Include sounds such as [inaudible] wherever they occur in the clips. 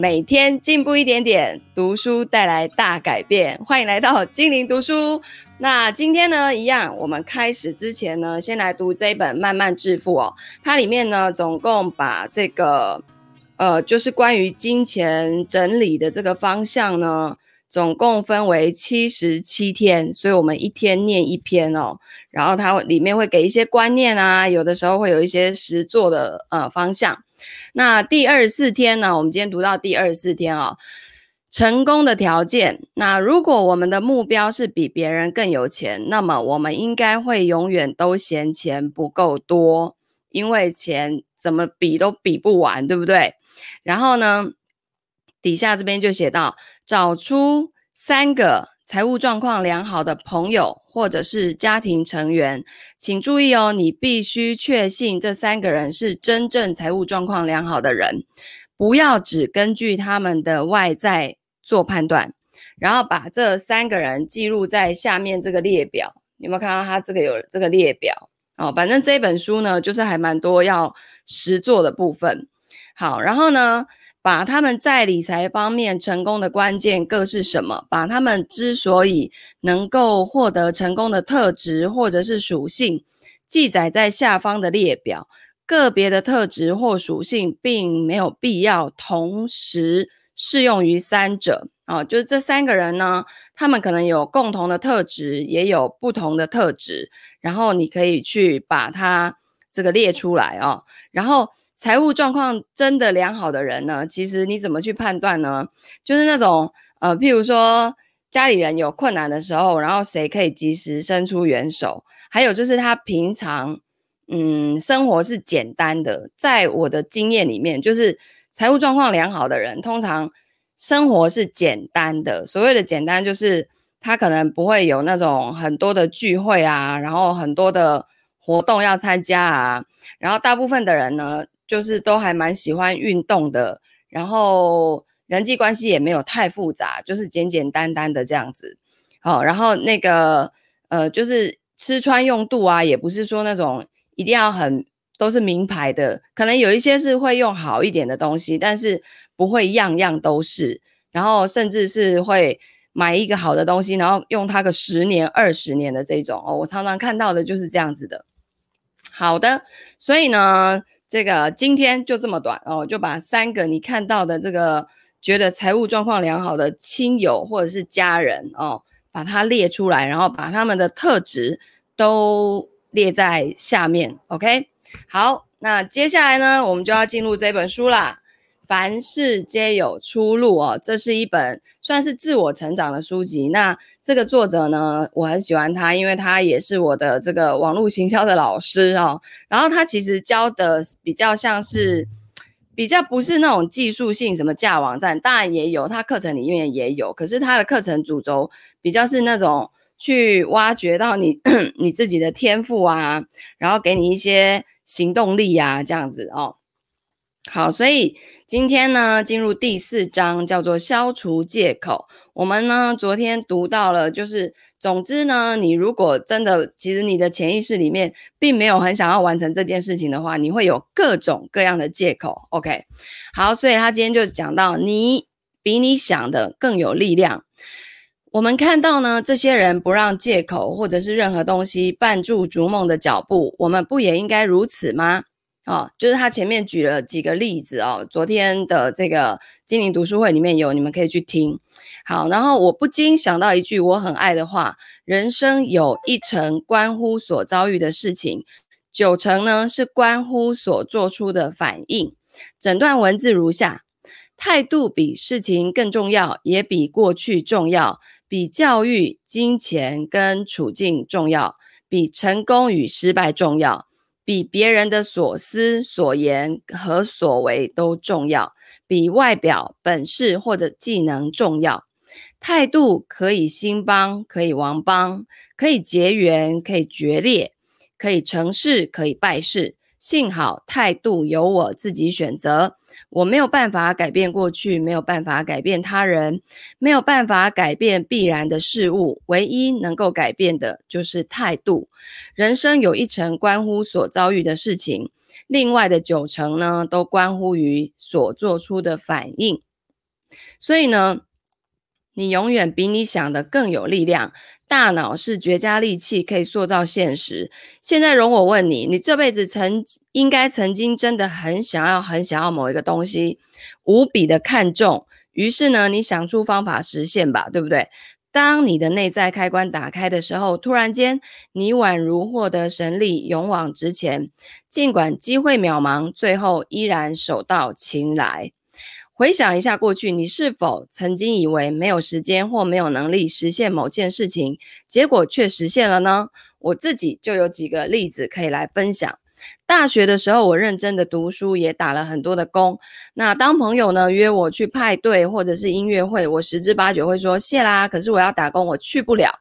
每天进步一点点，读书带来大改变。欢迎来到精灵读书。那今天呢，一样，我们开始之前呢，先来读这一本《慢慢致富》哦。它里面呢，总共把这个，呃，就是关于金钱整理的这个方向呢，总共分为七十七天，所以我们一天念一篇哦。然后它里面会给一些观念啊，有的时候会有一些实作的呃方向。那第二十四天呢，我们今天读到第二十四天哦，成功的条件。那如果我们的目标是比别人更有钱，那么我们应该会永远都嫌钱不够多，因为钱怎么比都比不完，对不对？然后呢，底下这边就写到，找出三个财务状况良好的朋友或者是家庭成员，请注意哦，你必须确信这三个人是真正财务状况良好的人，不要只根据他们的外在做判断，然后把这三个人记录在下面这个列表。你有没有看到他这个有这个列表？哦，反正这本书呢，就是还蛮多要实作的部分。好，然后呢，把他们在理财方面成功的关键各是什么？把他们之所以能够获得成功的特质或者是属性记载在下方的列表。个别的特质或属性并没有必要同时适用于三者啊，就是这三个人呢，他们可能有共同的特质，也有不同的特质，然后你可以去把它这个列出来哦，然后。财务状况真的良好的人呢，其实你怎么去判断呢？就是那种呃，譬如说家里人有困难的时候，然后谁可以及时伸出援手？还有就是他平常嗯生活是简单的，在我的经验里面，就是财务状况良好的人，通常生活是简单的。所谓的简单，就是他可能不会有那种很多的聚会啊，然后很多的活动要参加啊，然后大部分的人呢。就是都还蛮喜欢运动的，然后人际关系也没有太复杂，就是简简单单的这样子。好，然后那个呃，就是吃穿用度啊，也不是说那种一定要很都是名牌的，可能有一些是会用好一点的东西，但是不会样样都是。然后甚至是会买一个好的东西，然后用它个十年、二十年的这种哦，我常常看到的就是这样子的。好的，所以呢。这个今天就这么短哦，就把三个你看到的这个觉得财务状况良好的亲友或者是家人哦，把它列出来，然后把他们的特质都列在下面。OK，好，那接下来呢，我们就要进入这本书啦。凡事皆有出路哦，这是一本算是自我成长的书籍。那这个作者呢，我很喜欢他，因为他也是我的这个网络行销的老师哦。然后他其实教的比较像是，比较不是那种技术性什么架网站，当然也有，他课程里面也有。可是他的课程主轴比较是那种去挖掘到你 [coughs] 你自己的天赋啊，然后给你一些行动力啊，这样子哦。好，所以今天呢，进入第四章，叫做消除借口。我们呢，昨天读到了，就是总之呢，你如果真的，其实你的潜意识里面并没有很想要完成这件事情的话，你会有各种各样的借口。OK，好，所以他今天就讲到，你比你想的更有力量。我们看到呢，这些人不让借口或者是任何东西绊住逐梦的脚步，我们不也应该如此吗？哦，就是他前面举了几个例子哦，昨天的这个精灵读书会里面有，你们可以去听。好，然后我不禁想到一句我很爱的话：人生有一成关乎所遭遇的事情，九成呢是关乎所做出的反应。整段文字如下：态度比事情更重要，也比过去重要，比教育、金钱跟处境重要，比成功与失败重要。比别人的所思所言和所为都重要，比外表本事或者技能重要。态度可以兴邦，可以亡邦，可以结缘，可以决裂，可以成事，可以败事。幸好态度由我自己选择，我没有办法改变过去，没有办法改变他人，没有办法改变必然的事物，唯一能够改变的就是态度。人生有一成关乎所遭遇的事情，另外的九成呢，都关乎于所做出的反应。所以呢，你永远比你想的更有力量。大脑是绝佳利器，可以塑造现实。现在容我问你，你这辈子曾应该曾经真的很想要、很想要某一个东西，无比的看重。于是呢，你想出方法实现吧，对不对？当你的内在开关打开的时候，突然间，你宛如获得神力，勇往直前。尽管机会渺茫，最后依然手到擒来。回想一下过去，你是否曾经以为没有时间或没有能力实现某件事情，结果却实现了呢？我自己就有几个例子可以来分享。大学的时候，我认真的读书，也打了很多的工。那当朋友呢约我去派对或者是音乐会，我十之八九会说谢啦，可是我要打工，我去不了。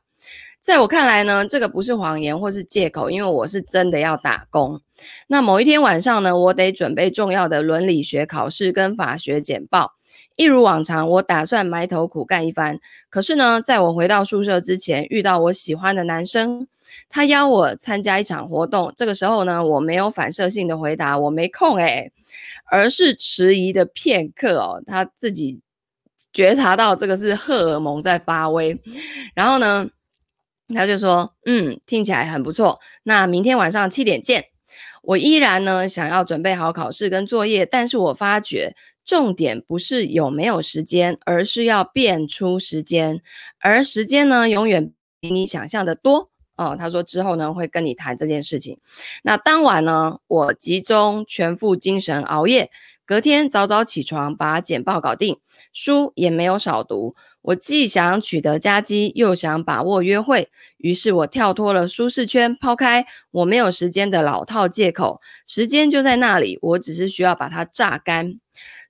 在我看来呢，这个不是谎言或是借口，因为我是真的要打工。那某一天晚上呢，我得准备重要的伦理学考试跟法学简报。一如往常，我打算埋头苦干一番。可是呢，在我回到宿舍之前，遇到我喜欢的男生，他邀我参加一场活动。这个时候呢，我没有反射性的回答我没空诶，而是迟疑的片刻哦，他自己觉察到这个是荷尔蒙在发威，然后呢，他就说：“嗯，听起来很不错。那明天晚上七点见。”我依然呢想要准备好考试跟作业，但是我发觉重点不是有没有时间，而是要变出时间，而时间呢永远比你想象的多哦。他说之后呢会跟你谈这件事情。那当晚呢，我集中全副精神熬夜，隔天早早起床把简报搞定，书也没有少读。我既想取得佳绩，又想把握约会，于是我跳脱了舒适圈，抛开我没有时间的老套借口。时间就在那里，我只是需要把它榨干。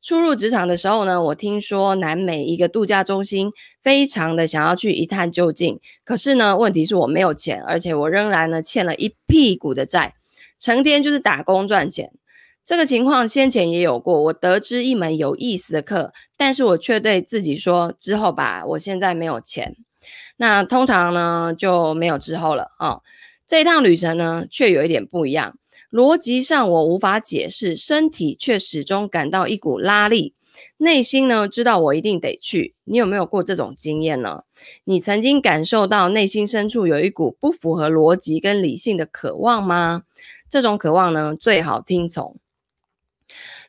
初入职场的时候呢，我听说南美一个度假中心非常的想要去一探究竟，可是呢，问题是我没有钱，而且我仍然呢欠了一屁股的债，成天就是打工赚钱。这个情况先前也有过，我得知一门有意思的课，但是我却对自己说之后吧，我现在没有钱。那通常呢就没有之后了啊、哦。这一趟旅程呢却有一点不一样，逻辑上我无法解释，身体却始终感到一股拉力，内心呢知道我一定得去。你有没有过这种经验呢？你曾经感受到内心深处有一股不符合逻辑跟理性的渴望吗？这种渴望呢最好听从。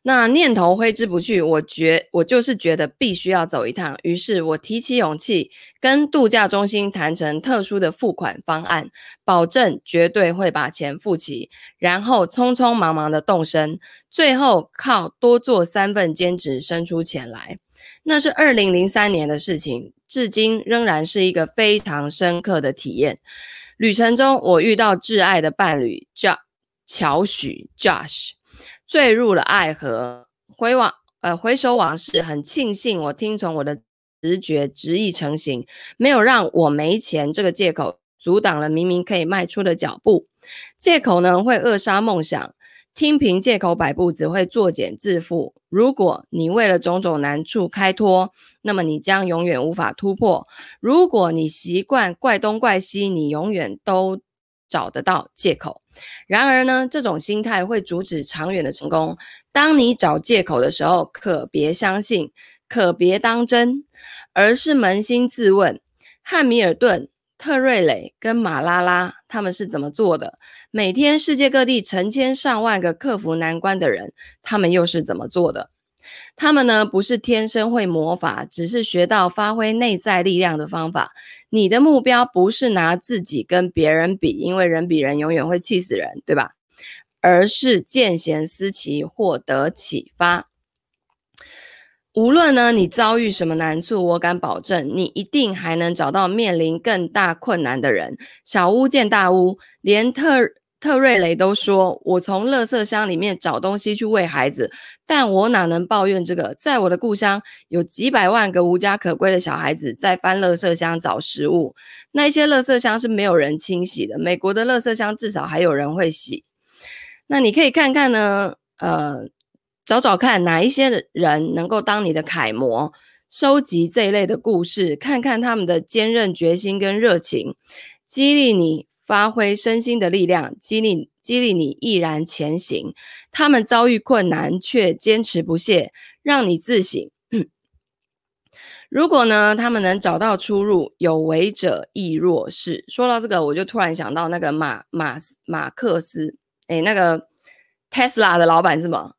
那念头挥之不去，我觉我就是觉得必须要走一趟，于是我提起勇气，跟度假中心谈成特殊的付款方案，保证绝对会把钱付齐，然后匆匆忙忙的动身，最后靠多做三份兼职生出钱来。那是二零零三年的事情，至今仍然是一个非常深刻的体验。旅程中，我遇到挚爱的伴侣叫乔许 Josh。坠入了爱河，回往呃回首往事，很庆幸我听从我的直觉，执意成行，没有让我没钱这个借口阻挡了明明可以迈出的脚步。借口呢会扼杀梦想，听凭借口摆布只会作茧自缚。如果你为了种种难处开脱，那么你将永远无法突破。如果你习惯怪东怪西，你永远都找得到借口。然而呢，这种心态会阻止长远的成功。当你找借口的时候，可别相信，可别当真，而是扪心自问：汉密尔顿、特瑞雷跟马拉拉他们是怎么做的？每天世界各地成千上万个克服难关的人，他们又是怎么做的？他们呢，不是天生会魔法，只是学到发挥内在力量的方法。你的目标不是拿自己跟别人比，因为人比人永远会气死人，对吧？而是见贤思齐，获得启发。无论呢，你遭遇什么难处，我敢保证，你一定还能找到面临更大困难的人。小巫见大巫，连特。特瑞雷都说：“我从垃圾箱里面找东西去喂孩子，但我哪能抱怨这个？在我的故乡，有几百万个无家可归的小孩子在翻垃圾箱找食物。那些垃圾箱是没有人清洗的。美国的垃圾箱至少还有人会洗。那你可以看看呢，呃，找找看哪一些人能够当你的楷模，收集这一类的故事，看看他们的坚韧决心跟热情，激励你。”发挥身心的力量，激励激励你毅然前行。他们遭遇困难却坚持不懈，让你自省。[clears throat] 如果呢，他们能找到出路，有为者亦若是。说到这个，我就突然想到那个马马马克思，诶，那个 Tesla 的老板是吗？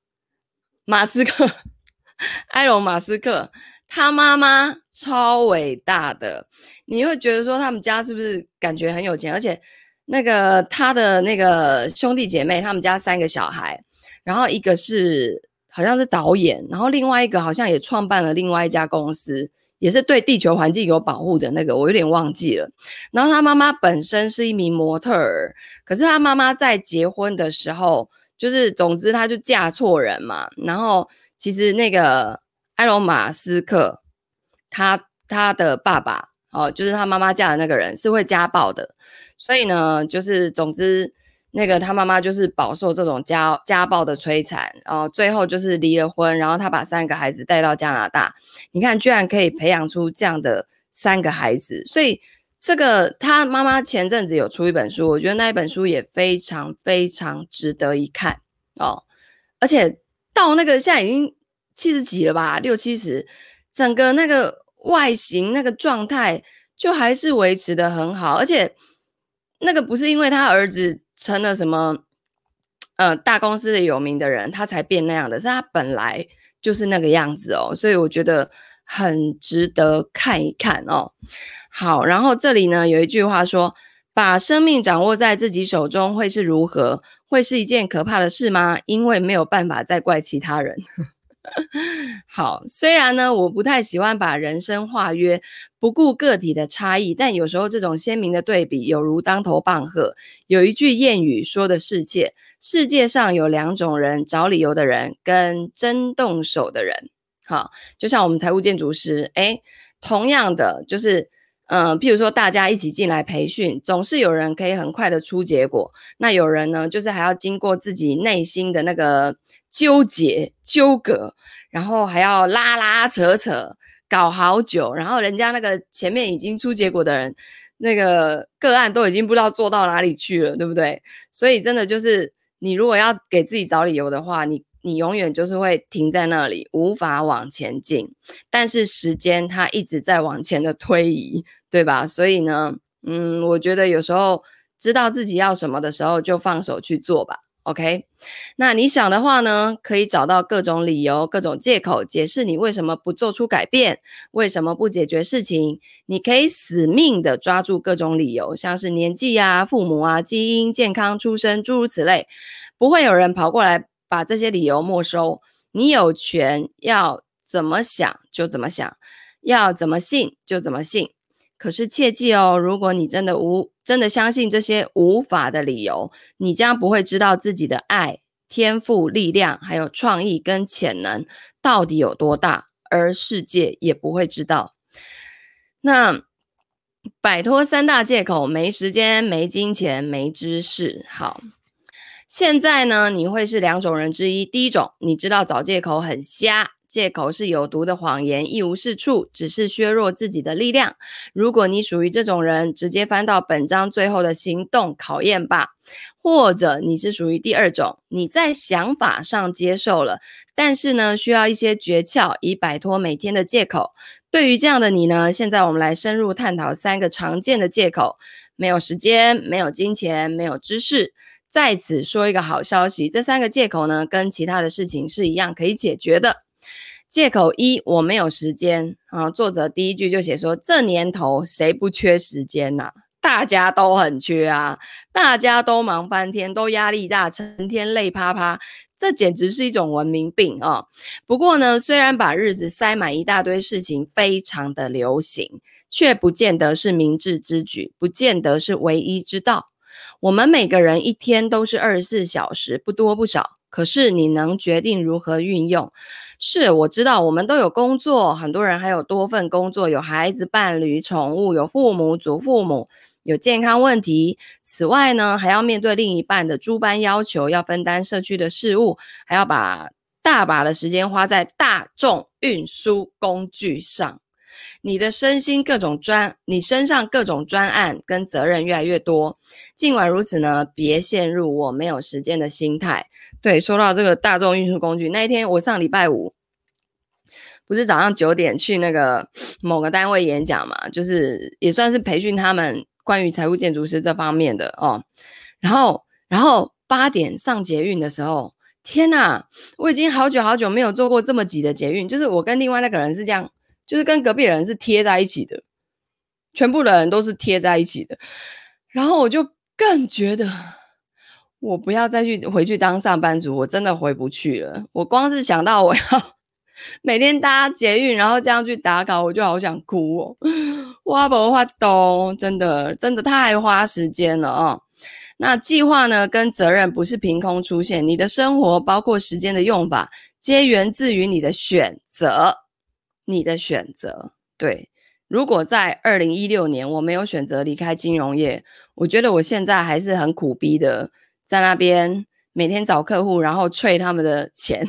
马斯克，[laughs] 埃隆马斯克，他妈妈超伟大的，你会觉得说他们家是不是感觉很有钱？而且那个他的那个兄弟姐妹，他们家三个小孩，然后一个是。好像是导演，然后另外一个好像也创办了另外一家公司，也是对地球环境有保护的那个，我有点忘记了。然后他妈妈本身是一名模特儿，可是他妈妈在结婚的时候，就是总之他就嫁错人嘛。然后其实那个埃隆马斯克，他他的爸爸哦，就是他妈妈嫁的那个人是会家暴的，所以呢，就是总之。那个他妈妈就是饱受这种家家暴的摧残，然后最后就是离了婚，然后他把三个孩子带到加拿大。你看，居然可以培养出这样的三个孩子，所以这个他妈妈前阵子有出一本书，我觉得那一本书也非常非常值得一看哦。而且到那个现在已经七十几了吧，六七十，整个那个外形那个状态就还是维持得很好，而且那个不是因为他儿子。成了什么，呃，大公司的有名的人，他才变那样的，是他本来就是那个样子哦，所以我觉得很值得看一看哦。好，然后这里呢有一句话说，把生命掌握在自己手中会是如何？会是一件可怕的事吗？因为没有办法再怪其他人。[laughs] 好，虽然呢，我不太喜欢把人生化约，不顾个体的差异，但有时候这种鲜明的对比，有如当头棒喝。有一句谚语说的是切：世界上有两种人，找理由的人跟真动手的人。好，就像我们财务建筑师，诶，同样的就是。嗯，譬如说大家一起进来培训，总是有人可以很快的出结果，那有人呢，就是还要经过自己内心的那个纠结纠葛，然后还要拉拉扯扯搞好久，然后人家那个前面已经出结果的人，那个个案都已经不知道做到哪里去了，对不对？所以真的就是，你如果要给自己找理由的话，你。你永远就是会停在那里，无法往前进。但是时间它一直在往前的推移，对吧？所以呢，嗯，我觉得有时候知道自己要什么的时候，就放手去做吧。OK，那你想的话呢，可以找到各种理由、各种借口，解释你为什么不做出改变，为什么不解决事情。你可以死命的抓住各种理由，像是年纪啊、父母啊、基因、健康、出身，诸如此类，不会有人跑过来。把这些理由没收，你有权要怎么想就怎么想，要怎么信就怎么信。可是切记哦，如果你真的无真的相信这些无法的理由，你将不会知道自己的爱、天赋、力量，还有创意跟潜能到底有多大，而世界也不会知道。那摆脱三大借口：没时间、没金钱、没知识。好。现在呢，你会是两种人之一。第一种，你知道找借口很瞎，借口是有毒的谎言，一无是处，只是削弱自己的力量。如果你属于这种人，直接翻到本章最后的行动考验吧。或者你是属于第二种，你在想法上接受了，但是呢，需要一些诀窍以摆脱每天的借口。对于这样的你呢，现在我们来深入探讨三个常见的借口：没有时间，没有金钱，没有知识。在此说一个好消息，这三个借口呢，跟其他的事情是一样可以解决的。借口一，我没有时间啊。作者第一句就写说，这年头谁不缺时间呐？大家都很缺啊，大家都忙翻天，都压力大，成天累趴趴，这简直是一种文明病啊。不过呢，虽然把日子塞满一大堆事情，非常的流行，却不见得是明智之举，不见得是唯一之道。我们每个人一天都是二十四小时，不多不少。可是你能决定如何运用。是，我知道我们都有工作，很多人还有多份工作，有孩子、伴侣、宠物，有父母、祖父母，有健康问题。此外呢，还要面对另一半的诸般要求，要分担社区的事务，还要把大把的时间花在大众运输工具上。你的身心各种专，你身上各种专案跟责任越来越多。尽管如此呢，别陷入我没有时间的心态。对，说到这个大众运输工具，那一天我上礼拜五不是早上九点去那个某个单位演讲嘛，就是也算是培训他们关于财务建筑师这方面的哦。然后，然后八点上捷运的时候，天呐，我已经好久好久没有坐过这么挤的捷运，就是我跟另外那个人是这样，就是跟隔壁人是贴在一起的，全部的人都是贴在一起的。然后我就更觉得，我不要再去回去当上班族，我真的回不去了。我光是想到我要 [laughs] 每天搭捷运，然后这样去打卡，我就好想哭哦。哇，不花东，真的真的太花时间了哦。那计划呢，跟责任不是凭空出现，你的生活包括时间的用法，皆源自于你的选择。你的选择，对。如果在二零一六年我没有选择离开金融业，我觉得我现在还是很苦逼的，在那边每天找客户，然后催他们的钱，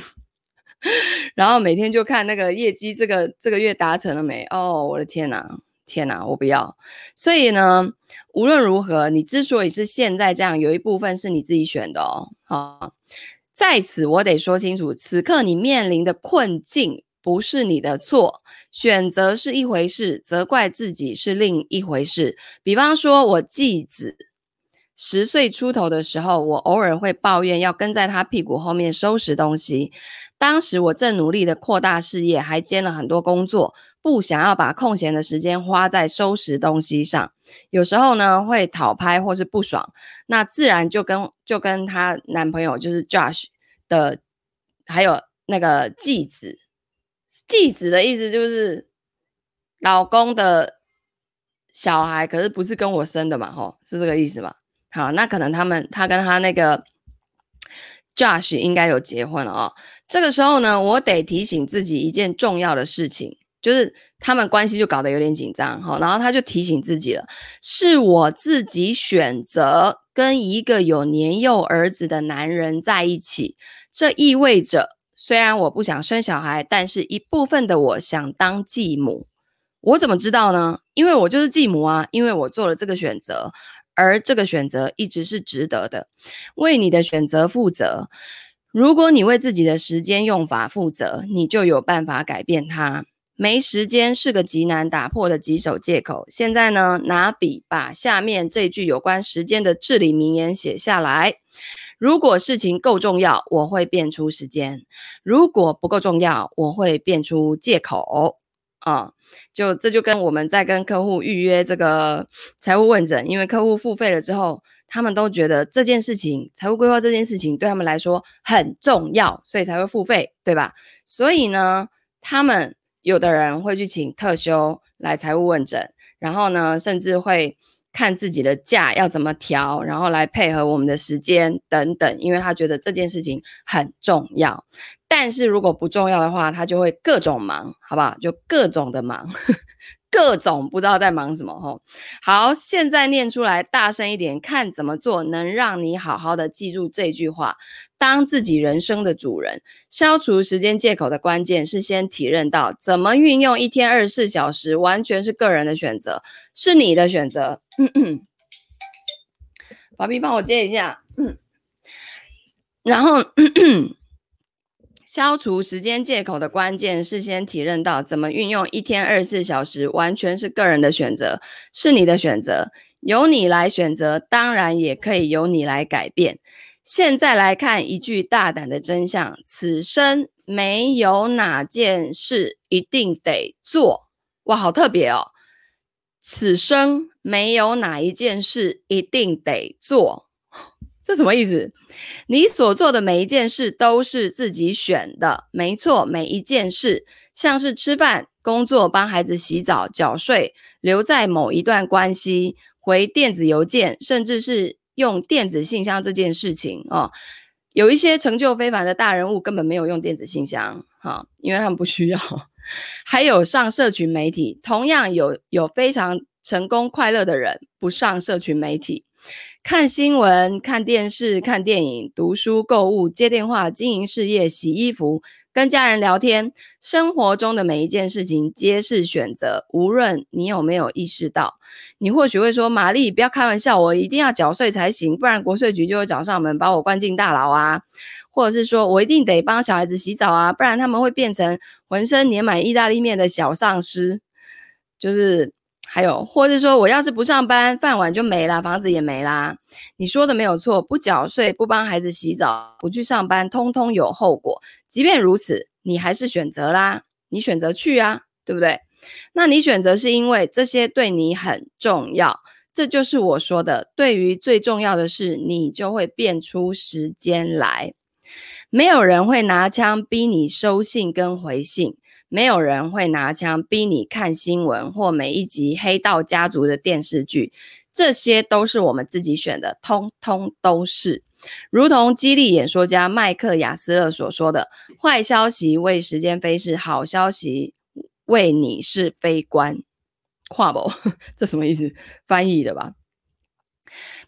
[laughs] 然后每天就看那个业绩，这个这个月达成了没？哦，我的天哪，天哪，我不要。所以呢，无论如何，你之所以是现在这样，有一部分是你自己选的哦。好，在此我得说清楚，此刻你面临的困境。不是你的错，选择是一回事，责怪自己是另一回事。比方说，我继子十岁出头的时候，我偶尔会抱怨要跟在他屁股后面收拾东西。当时我正努力的扩大事业，还兼了很多工作，不想要把空闲的时间花在收拾东西上。有时候呢，会讨拍或是不爽，那自然就跟就跟她男朋友就是 Josh 的，还有那个继子。继子的意思就是老公的小孩，可是不是跟我生的嘛？吼，是这个意思吧？好，那可能他们他跟他那个 Josh 应该有结婚了哦。这个时候呢，我得提醒自己一件重要的事情，就是他们关系就搞得有点紧张。好，然后他就提醒自己了，是我自己选择跟一个有年幼儿子的男人在一起，这意味着。虽然我不想生小孩，但是一部分的我想当继母。我怎么知道呢？因为我就是继母啊，因为我做了这个选择，而这个选择一直是值得的。为你的选择负责。如果你为自己的时间用法负责，你就有办法改变它。没时间是个极难打破的棘手借口。现在呢，拿笔把下面这句有关时间的至理名言写下来。如果事情够重要，我会变出时间；如果不够重要，我会变出借口。啊，就这就跟我们在跟客户预约这个财务问诊，因为客户付费了之后，他们都觉得这件事情，财务规划这件事情对他们来说很重要，所以才会付费，对吧？所以呢，他们有的人会去请特休来财务问诊，然后呢，甚至会。看自己的假要怎么调，然后来配合我们的时间等等，因为他觉得这件事情很重要。但是如果不重要的话，他就会各种忙，好不好？就各种的忙。各种不知道在忙什么吼，好，现在念出来大声一点，看怎么做能让你好好的记住这句话。当自己人生的主人，消除时间借口的关键是先体认到，怎么运用一天二十四小时，完全是个人的选择，是你的选择。宝贝，帮我接一下。然后。消除时间借口的关键是先体认到，怎么运用一天二十四小时，完全是个人的选择，是你的选择，由你来选择，当然也可以由你来改变。现在来看一句大胆的真相：此生没有哪件事一定得做。哇，好特别哦！此生没有哪一件事一定得做。这什么意思？你所做的每一件事都是自己选的，没错，每一件事，像是吃饭、工作、帮孩子洗澡、缴税、留在某一段关系、回电子邮件，甚至是用电子信箱这件事情哦。有一些成就非凡的大人物根本没有用电子信箱，哈、因为他们不需要。[laughs] 还有上社群媒体，同样有有非常成功快乐的人不上社群媒体。看新闻、看电视、看电影、读书、购物、接电话、经营事业、洗衣服、跟家人聊天，生活中的每一件事情皆是选择。无论你有没有意识到，你或许会说：“玛丽，不要开玩笑，我一定要缴税才行，不然国税局就会找上门把我关进大牢啊！”或者是说我一定得帮小孩子洗澡啊，不然他们会变成浑身粘满意大利面的小丧尸，就是。还有，或者说我要是不上班，饭碗就没啦，房子也没啦。你说的没有错，不缴税、不帮孩子洗澡、不去上班，通通有后果。即便如此，你还是选择啦，你选择去啊，对不对？那你选择是因为这些对你很重要，这就是我说的，对于最重要的事，你就会变出时间来。没有人会拿枪逼你收信跟回信。没有人会拿枪逼你看新闻或每一集《黑道家族》的电视剧，这些都是我们自己选的，通通都是。如同激励演说家麦克亚斯勒所说的：“坏消息为时间飞逝，好消息为你是飞官。”跨博，[laughs] 这什么意思？翻译的吧。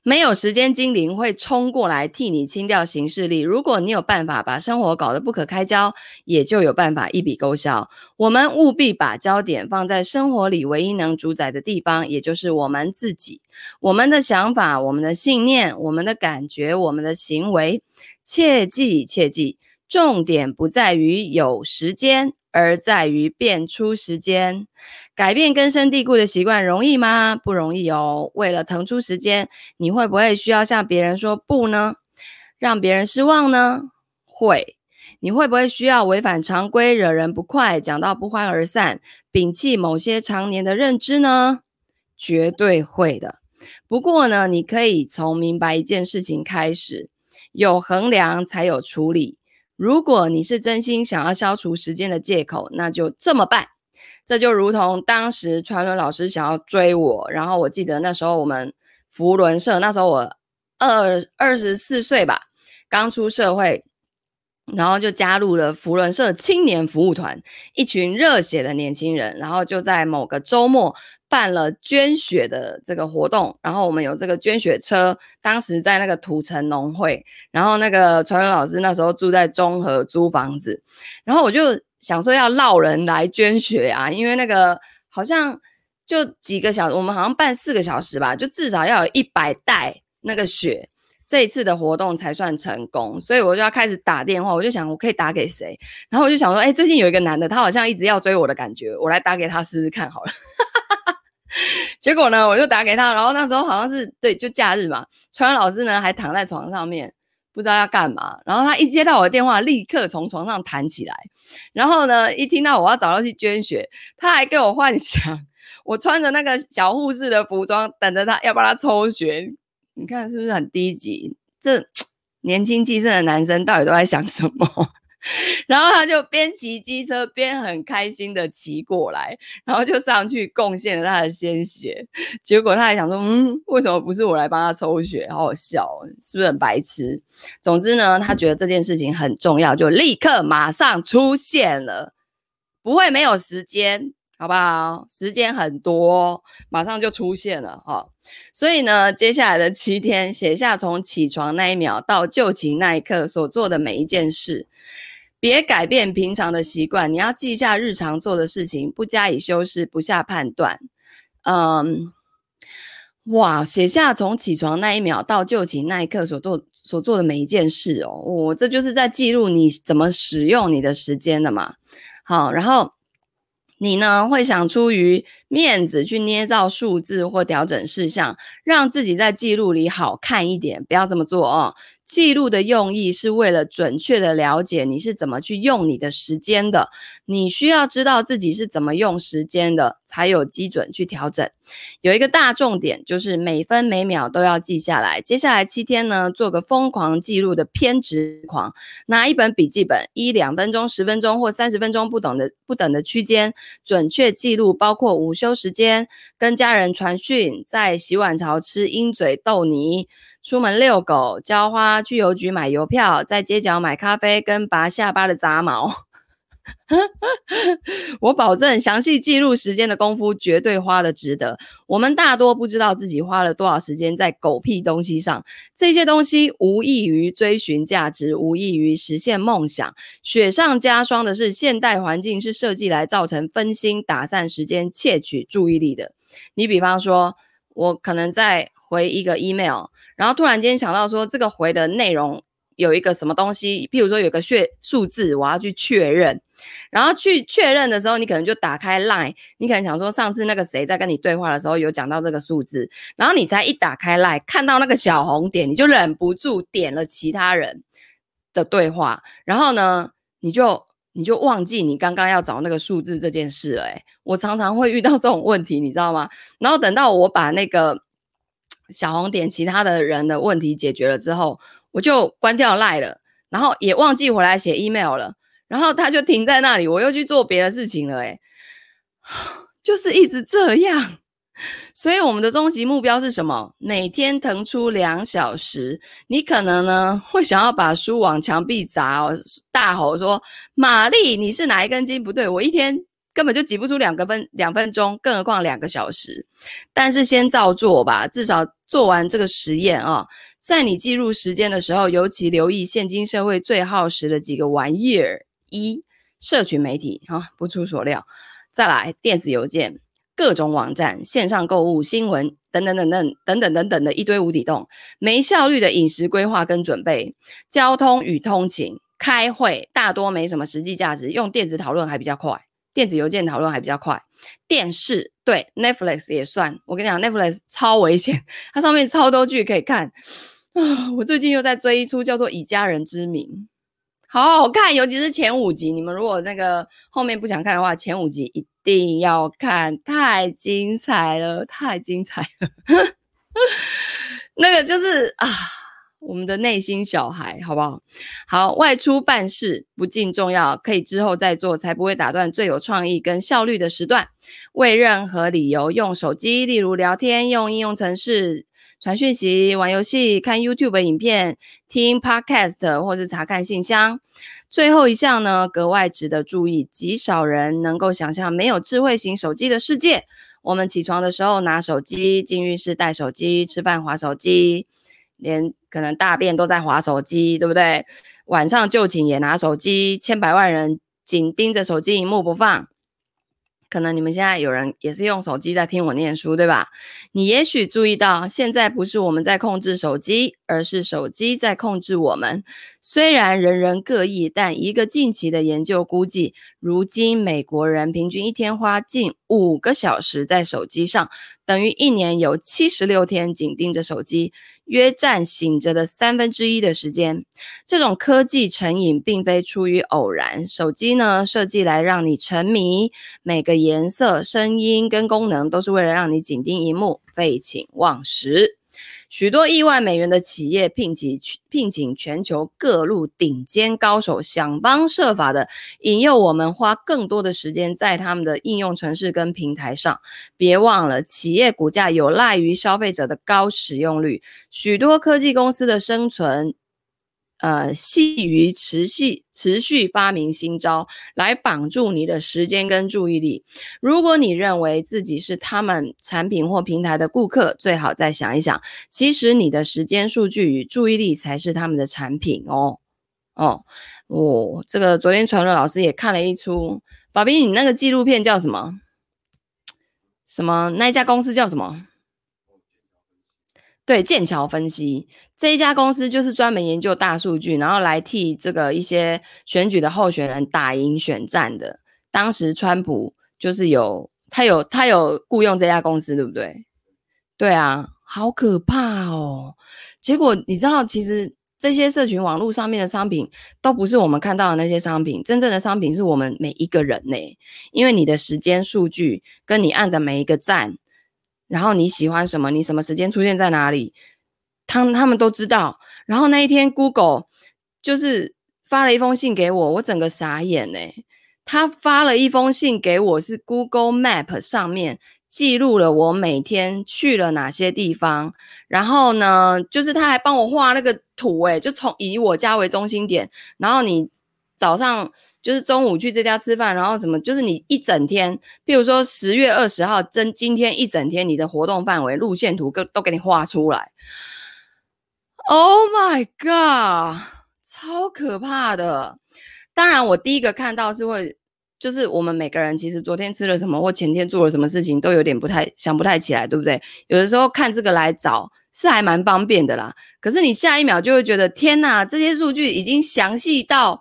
没有时间精灵会冲过来替你清掉行事历。如果你有办法把生活搞得不可开交，也就有办法一笔勾销。我们务必把焦点放在生活里唯一能主宰的地方，也就是我们自己、我们的想法、我们的信念、我们的感觉、我们的行为。切记，切记，重点不在于有时间。而在于变出时间，改变根深蒂固的习惯容易吗？不容易哦。为了腾出时间，你会不会需要向别人说不呢？让别人失望呢？会。你会不会需要违反常规，惹人不快，讲到不欢而散，摒弃某些常年的认知呢？绝对会的。不过呢，你可以从明白一件事情开始，有衡量才有处理。如果你是真心想要消除时间的借口，那就这么办。这就如同当时传伦老师想要追我，然后我记得那时候我们福伦社，那时候我二二十四岁吧，刚出社会。然后就加入了福伦社青年服务团，一群热血的年轻人。然后就在某个周末办了捐血的这个活动。然后我们有这个捐血车，当时在那个土城农会。然后那个传人老师那时候住在中和租房子。然后我就想说要绕人来捐血啊，因为那个好像就几个小时，我们好像办四个小时吧，就至少要有一百袋那个血。这一次的活动才算成功，所以我就要开始打电话。我就想，我可以打给谁？然后我就想说，哎，最近有一个男的，他好像一直要追我的感觉，我来打给他试试看好了。[laughs] [laughs] 结果呢，我就打给他，然后那时候好像是对，就假日嘛。传文老师呢还躺在床上面，不知道要干嘛。然后他一接到我的电话，立刻从床上弹起来。然后呢，一听到我要找他去捐血，他还给我幻想，我穿着那个小护士的服装，等着他要帮他抽血。你看是不是很低级？这 [tsk] 年轻气盛的男生到底都在想什么？然后他就边骑机车边很开心的骑过来，然后就上去贡献了他的鲜血。结果他还想说：“嗯，为什么不是我来帮他抽血？好好笑，是不是很白痴？”总之呢，他觉得这件事情很重要，就立刻马上出现了，不会没有时间。好不好？时间很多，马上就出现了哈。所以呢，接下来的七天，写下从起床那一秒到就寝那一刻所做的每一件事，别改变平常的习惯。你要记下日常做的事情，不加以修饰，不下判断。嗯，哇，写下从起床那一秒到就寝那一刻所做所做的每一件事哦，我这就是在记录你怎么使用你的时间的嘛。好，然后。你呢，会想出于面子去捏造数字或调整事项，让自己在记录里好看一点。不要这么做哦。记录的用意是为了准确的了解你是怎么去用你的时间的。你需要知道自己是怎么用时间的，才有基准去调整。有一个大重点，就是每分每秒都要记下来。接下来七天呢，做个疯狂记录的偏执狂，拿一本笔记本，一两分钟、十分钟或三十分钟不等的不等的区间，准确记录，包括午休时间、跟家人传讯、在洗碗槽吃鹰嘴豆泥。出门遛狗、浇花、去邮局买邮票、在街角买咖啡跟拔下巴的杂毛，[laughs] 我保证，详细记录时间的功夫绝对花得值得。我们大多不知道自己花了多少时间在狗屁东西上，这些东西无异于追寻价值，无异于实现梦想。雪上加霜的是，现代环境是设计来造成分心、打散时间、窃取注意力的。你比方说，我可能在回一个 email，然后突然间想到说，这个回的内容有一个什么东西，譬如说有个血数字，我要去确认。然后去确认的时候，你可能就打开 Line，你可能想说上次那个谁在跟你对话的时候有讲到这个数字，然后你才一打开 Line 看到那个小红点，你就忍不住点了其他人的对话，然后呢，你就你就忘记你刚刚要找那个数字这件事了。我常常会遇到这种问题，你知道吗？然后等到我把那个小红点其他的人的问题解决了之后，我就关掉 Line 了，然后也忘记回来写 email 了。然后他就停在那里，我又去做别的事情了，诶，[sighs] 就是一直这样。所以我们的终极目标是什么？每天腾出两小时。你可能呢会想要把书往墙壁砸哦，大吼说：“玛丽，你是哪一根筋不对？我一天根本就挤不出两个分两分钟，更何况两个小时。”但是先照做吧，至少做完这个实验啊、在你记录时间的时候，尤其留意现今社会最耗时的几个玩意儿。一、社群媒体，哈、不出所料。再来，电子邮件、各种网站、线上购物、新闻等等等等等等等等的一堆无底洞。没效率的饮食规划跟准备，交通与通勤、开会，大多没什么实际价值。用电子讨论还比较快，电子邮件讨论还比较快。电视，对，Netflix 也算。我跟你讲，Netflix 超危险，它上面超多剧可以看。啊，我最近又在追一出叫做《以家人之名》。好好看，尤其是前五集。你们如果那个后面不想看的话，前五集一定要看，太精彩了，太精彩了。[laughs] 那个就是啊，我们的内心小孩，好不好？好，外出办事不尽重要，可以之后再做，才不会打断最有创意跟效率的时段。为任何理由用手机，例如聊天，用应用程式。传讯息、玩游戏、看 YouTube 影片、听 Podcast 或是查看信箱。最后一项呢，格外值得注意，极少人能够想象没有智慧型手机的世界。我们起床的时候拿手机，进浴室带手机，吃饭划手机，连可能大便都在划手机，对不对？晚上就寝也拿手机，千百万人紧盯着手机萤幕不放。可能你们现在有人也是用手机在听我念书，对吧？你也许注意到，现在不是我们在控制手机，而是手机在控制我们。虽然人人各异，但一个近期的研究估计，如今美国人平均一天花近五个小时在手机上，等于一年有七十六天紧盯着手机。约占醒着的三分之一的时间。这种科技成瘾并非出于偶然。手机呢，设计来让你沉迷，每个颜色、声音跟功能都是为了让你紧盯萤幕，废寝忘食。许多亿万美元的企业聘请聘请全球各路顶尖高手，想方设法的引诱我们花更多的时间在他们的应用程式跟平台上。别忘了，企业股价有赖于消费者的高使用率。许多科技公司的生存。呃，系于持续持续发明新招来绑住你的时间跟注意力。如果你认为自己是他们产品或平台的顾客，最好再想一想，其实你的时间数据与注意力才是他们的产品哦。哦，哦，这个昨天传乐老师也看了一出，宝贝，你那个纪录片叫什么？什么？那一家公司叫什么？对，剑桥分析这一家公司就是专门研究大数据，然后来替这个一些选举的候选人打赢选战的。当时川普就是有他有他有雇佣这家公司，对不对？对啊，好可怕哦！结果你知道，其实这些社群网络上面的商品都不是我们看到的那些商品，真正的商品是我们每一个人呢。因为你的时间数据跟你按的每一个赞。然后你喜欢什么？你什么时间出现在哪里？他他们都知道。然后那一天，Google 就是发了一封信给我，我整个傻眼呢。他发了一封信给我，是 Google Map 上面记录了我每天去了哪些地方。然后呢，就是他还帮我画那个图，诶，就从以我家为中心点，然后你早上就是中午去这家吃饭，然后什么，就是你一整天，譬如说十月二十号，真今天一整天你的活动范围、路线图都都给你画出来。Oh my god，超可怕的！当然，我第一个看到是会，就是我们每个人其实昨天吃了什么，或前天做了什么事情，都有点不太想不太起来，对不对？有的时候看这个来找。是还蛮方便的啦，可是你下一秒就会觉得天哪，这些数据已经详细到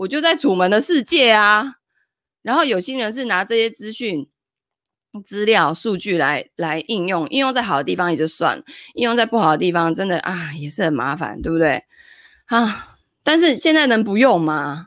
我就在楚门的世界啊。然后有心人是拿这些资讯、资料、数据来来应用，应用在好的地方也就算了，应用在不好的地方真的啊也是很麻烦，对不对？啊，但是现在能不用吗？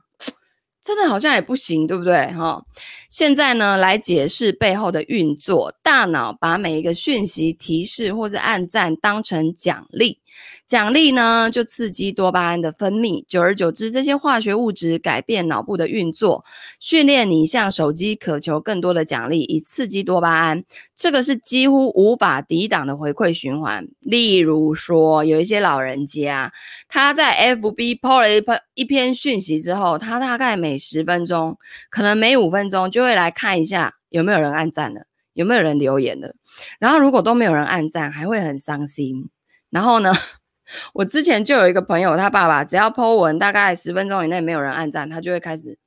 真的好像也不行，对不对？哈，现在呢，来解释背后的运作。大脑把每一个讯息、提示或者按赞当成奖励。奖励呢，就刺激多巴胺的分泌，久而久之，这些化学物质改变脑部的运作，训练你向手机渴求更多的奖励，以刺激多巴胺。这个是几乎无法抵挡的回馈循环。例如说，有一些老人家，他在 FB PO 了一篇一篇讯息之后，他大概每十分钟，可能每五分钟就会来看一下有没有人按赞了，有没有人留言了。然后如果都没有人按赞，还会很伤心。然后呢，[laughs] 我之前就有一个朋友，他爸爸只要 po 文，大概十分钟以内没有人按赞，他就会开始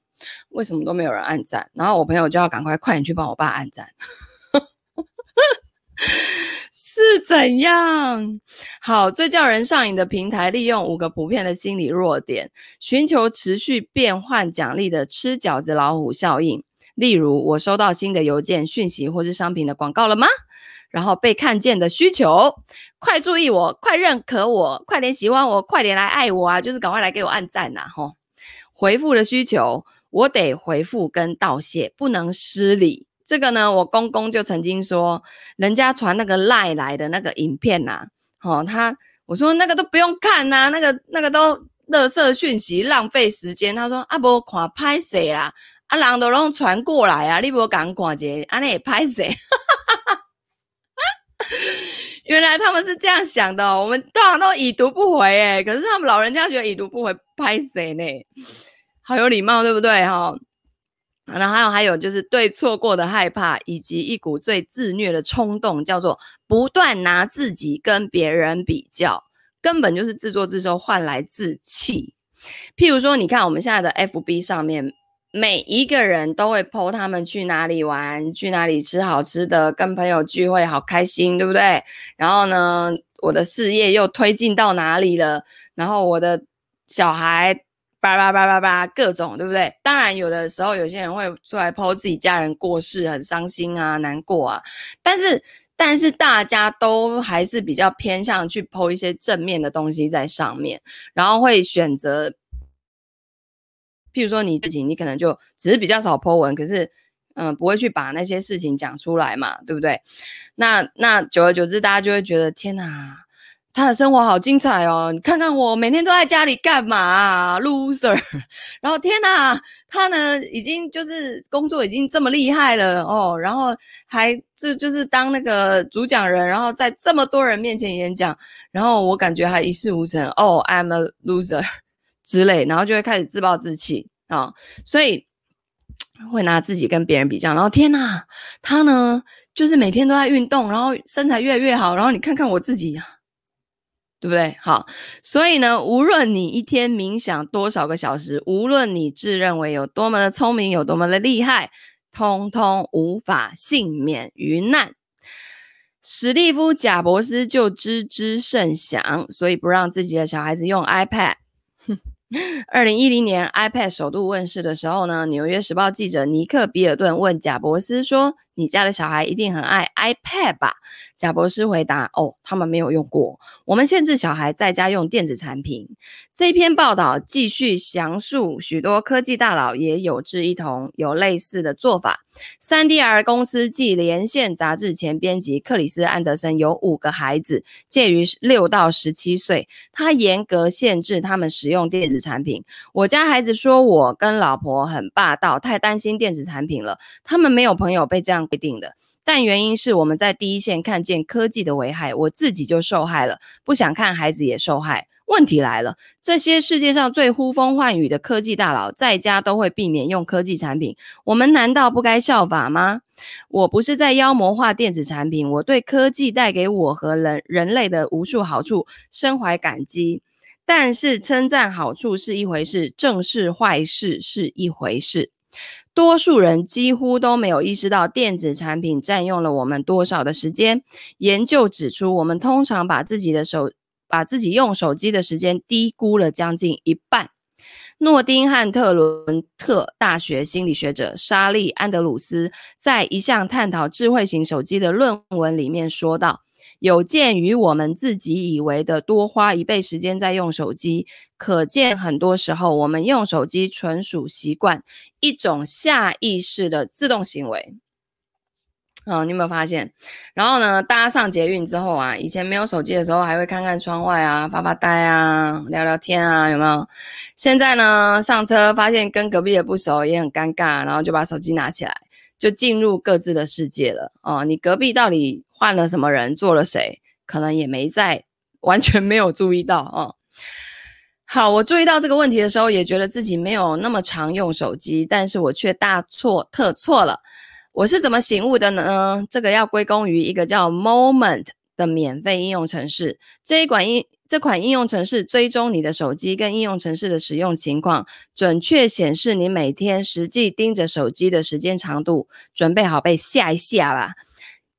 为什么都没有人按赞。然后我朋友就要赶快快点去帮我爸按赞，[laughs] 是怎样？好，最叫人上瘾的平台，利用五个普遍的心理弱点，寻求持续变换奖励的吃饺子老虎效应。例如，我收到新的邮件、讯息或是商品的广告了吗？然后被看见的需求，快注意我，快认可我，快点喜欢我，快点来爱我啊！就是赶快来给我按赞呐！吼，回复的需求，我得回复跟道谢，不能失礼。这个呢，我公公就曾经说，人家传那个赖来的那个影片呐，吼，他我说那个都不用看呐，那个那个都垃圾讯息，浪费时间。他说啊，不看拍谁啦？啊，人都拢传过来啊，你不赶快接，啊，你拍谁？原来他们是这样想的，我们通常都已读不回，诶，可是他们老人家觉得已读不回拍谁呢？好有礼貌，对不对？哈，然后还有还有就是对错过的害怕，以及一股最自虐的冲动，叫做不断拿自己跟别人比较，根本就是自作自受换来自弃。譬如说，你看我们现在的 FB 上面。每一个人都会 po 他们去哪里玩，去哪里吃好吃的，跟朋友聚会好开心，对不对？然后呢，我的事业又推进到哪里了？然后我的小孩叭叭叭叭叭各种，对不对？当然，有的时候有些人会出来剖自己家人过世，很伤心啊，难过啊。但是，但是大家都还是比较偏向去剖一些正面的东西在上面，然后会选择。譬如说你自己，你可能就只是比较少 po 文，可是，嗯，不会去把那些事情讲出来嘛，对不对？那那久而久之，大家就会觉得天哪，他的生活好精彩哦！你看看我每天都在家里干嘛，loser。[laughs] 然后天哪，他呢已经就是工作已经这么厉害了哦，然后还就就是当那个主讲人，然后在这么多人面前演讲，然后我感觉还一事无成哦，I'm a loser。[laughs] 之类，然后就会开始自暴自弃啊、所以 [tsk] 会拿自己跟别人比较，然后天呐，他呢就是每天都在运动，然后身材越来越好，然后你看看我自己，对不对？好，所以呢，无论你一天冥想多少个小时，无论你自认为有多么的聪明，有多么的厉害，通通无法幸免于难。史蒂夫·贾伯斯就知之甚详，所以不让自己的小孩子用 iPad。二零一零年 iPad 首度问世的时候呢，《纽约时报》记者尼克·比尔顿问贾伯斯说：“你家的小孩一定很爱 iPad 吧？”贾博士回答：“哦，他们没有用过。我们限制小孩在家用电子产品。”这篇报道继续详述，许多科技大佬也有志一同，有类似的做法。3DR 公司暨连线杂志前编辑克里斯·安德森有五个孩子，介于六到十七岁。他严格限制他们使用电子产品。我家孩子说我跟老婆很霸道，太担心电子产品了。他们没有朋友被这样规定的，但原因是我们在第一线看见科技的危害，我自己就受害了，不想看孩子也受害。问题来了，这些世界上最呼风唤雨的科技大佬，在家都会避免用科技产品，我们难道不该效法吗？我不是在妖魔化电子产品，我对科技带给我和人人类的无数好处深怀感激。但是称赞好处是一回事，正视坏事是一回事。多数人几乎都没有意识到电子产品占用了我们多少的时间。研究指出，我们通常把自己的手把自己用手机的时间低估了将近一半。诺丁汉特伦特大学心理学者莎莉·安德鲁斯在一项探讨智慧型手机的论文里面说道：“有鉴于我们自己以为的多花一倍时间在用手机，可见很多时候我们用手机纯属习惯，一种下意识的自动行为。”嗯，你有没有发现？然后呢，大家上捷运之后啊，以前没有手机的时候，还会看看窗外啊，发发呆啊，聊聊天啊，有没有？现在呢，上车发现跟隔壁的不熟，也很尴尬，然后就把手机拿起来，就进入各自的世界了。哦，你隔壁到底换了什么人，做了谁？可能也没在，完全没有注意到哦。好，我注意到这个问题的时候，也觉得自己没有那么常用手机，但是我却大错特错了。我是怎么醒悟的呢？这个要归功于一个叫 Moment 的免费应用程式。这一款应这款应用程式追踪你的手机跟应用程式的使用情况，准确显示你每天实际盯着手机的时间长度。准备好被吓一吓吧。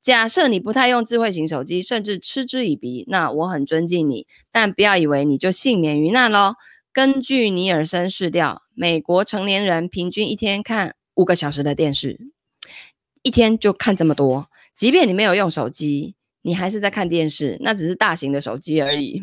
假设你不太用智慧型手机，甚至嗤之以鼻，那我很尊敬你，但不要以为你就幸免于难喽。根据尼尔森市调，美国成年人平均一天看五个小时的电视。一天就看这么多，即便你没有用手机，你还是在看电视，那只是大型的手机而已。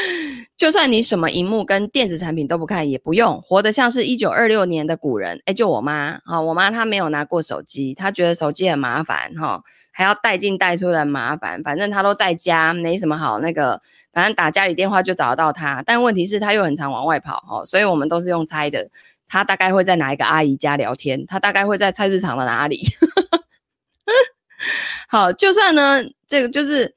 [laughs] 就算你什么荧幕跟电子产品都不看，也不用，活得像是一九二六年的古人。诶，就我妈，哈，我妈她没有拿过手机，她觉得手机很麻烦，哈，还要带进带出的麻烦，反正他都在家，没什么好那个，反正打家里电话就找得到他。但问题是他又很常往外跑，哦，所以我们都是用猜的。他大概会在哪一个阿姨家聊天？他大概会在菜市场的哪里？[laughs] 好，就算呢，这个就是，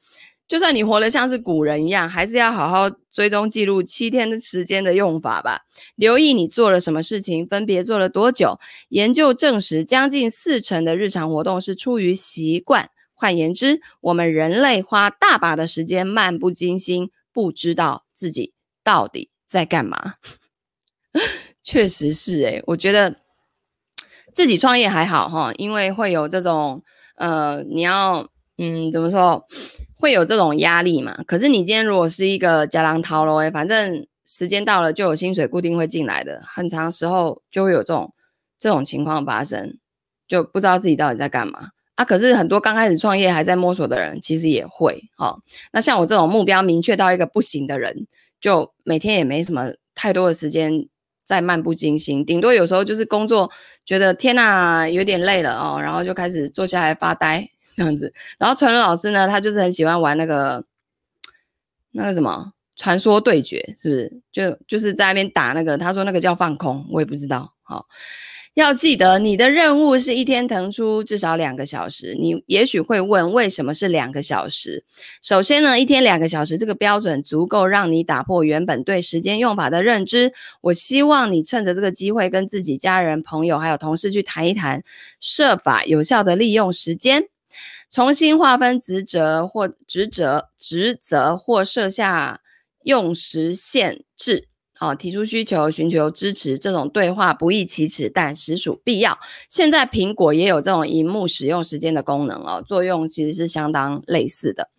就算你活得像是古人一样，还是要好好追踪记录七天的时间的用法吧。留意你做了什么事情，分别做了多久。研究证实，将近四成的日常活动是出于习惯。换言之，我们人类花大把的时间漫不经心，不知道自己到底在干嘛。[laughs] 确实是诶、我觉得自己创业还好哈，因为会有这种呃，你要嗯怎么说，会有这种压力嘛。可是你今天如果是一个家人头路诶，反正时间到了就有薪水固定会进来的，很长时候就会有这种这种情况发生，就不知道自己到底在干嘛啊。可是很多刚开始创业还在摸索的人，其实也会哈。那像我这种目标明确到一个不行的人，就每天也没什么太多的时间。再漫不经心，顶多有时候就是工作觉得天呐，有点累了哦，然后就开始坐下来发呆这样子。然后传伦老师呢，他就是很喜欢玩那个那个什么传说对决，是不是？就就是在那边打那个，他说那个叫放空，我也不知道，好。要记得，你的任务是一天腾出至少两个小时。你也许会问，为什么是两个小时？首先呢，一天两个小时这个标准足够让你打破原本对时间用法的认知。我希望你趁着这个机会，跟自己家人、朋友还有同事去谈一谈，设法有效地利用时间，重新划分职责或职责、职责或设下用时限制。好，提出需求，寻求支持，这种对话不易启齿，但实属必要。现在苹果也有这种荧幕使用时间的功能哦，作用其实是相当类似的。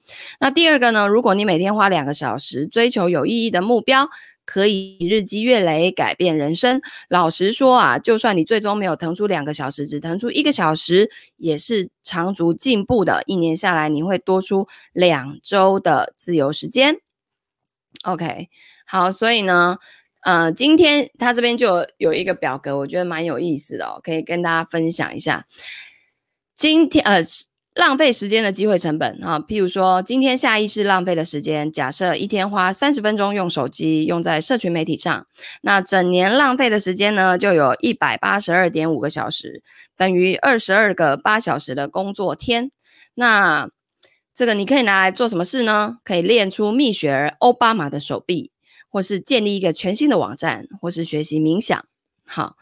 那第二个呢，如果你每天花两个小时追求有意义的目标，可以日积月累改变人生。老实说啊，就算你最终没有腾出两个小时，只腾出一个小时，也是长足进步的。一年下来，你会多出两周的自由时间。OK。好，所以呢，呃，今天他这边就有，一个表格，我觉得蛮有意思的哦，可以跟大家分享一下。今天呃，浪费时间的机会成本啊，譬如说，今天下意识浪费的时间，假设一天花三十分钟用手机用在社群媒体上，那整年浪费的时间呢，就有一百八十二点五个小时，等于二十二个八小时的工作天。那这个你可以拿来做什么事呢？可以练出蜜雪儿欧巴马的手臂。或是建立一个全新的网站，或是学习冥想。好，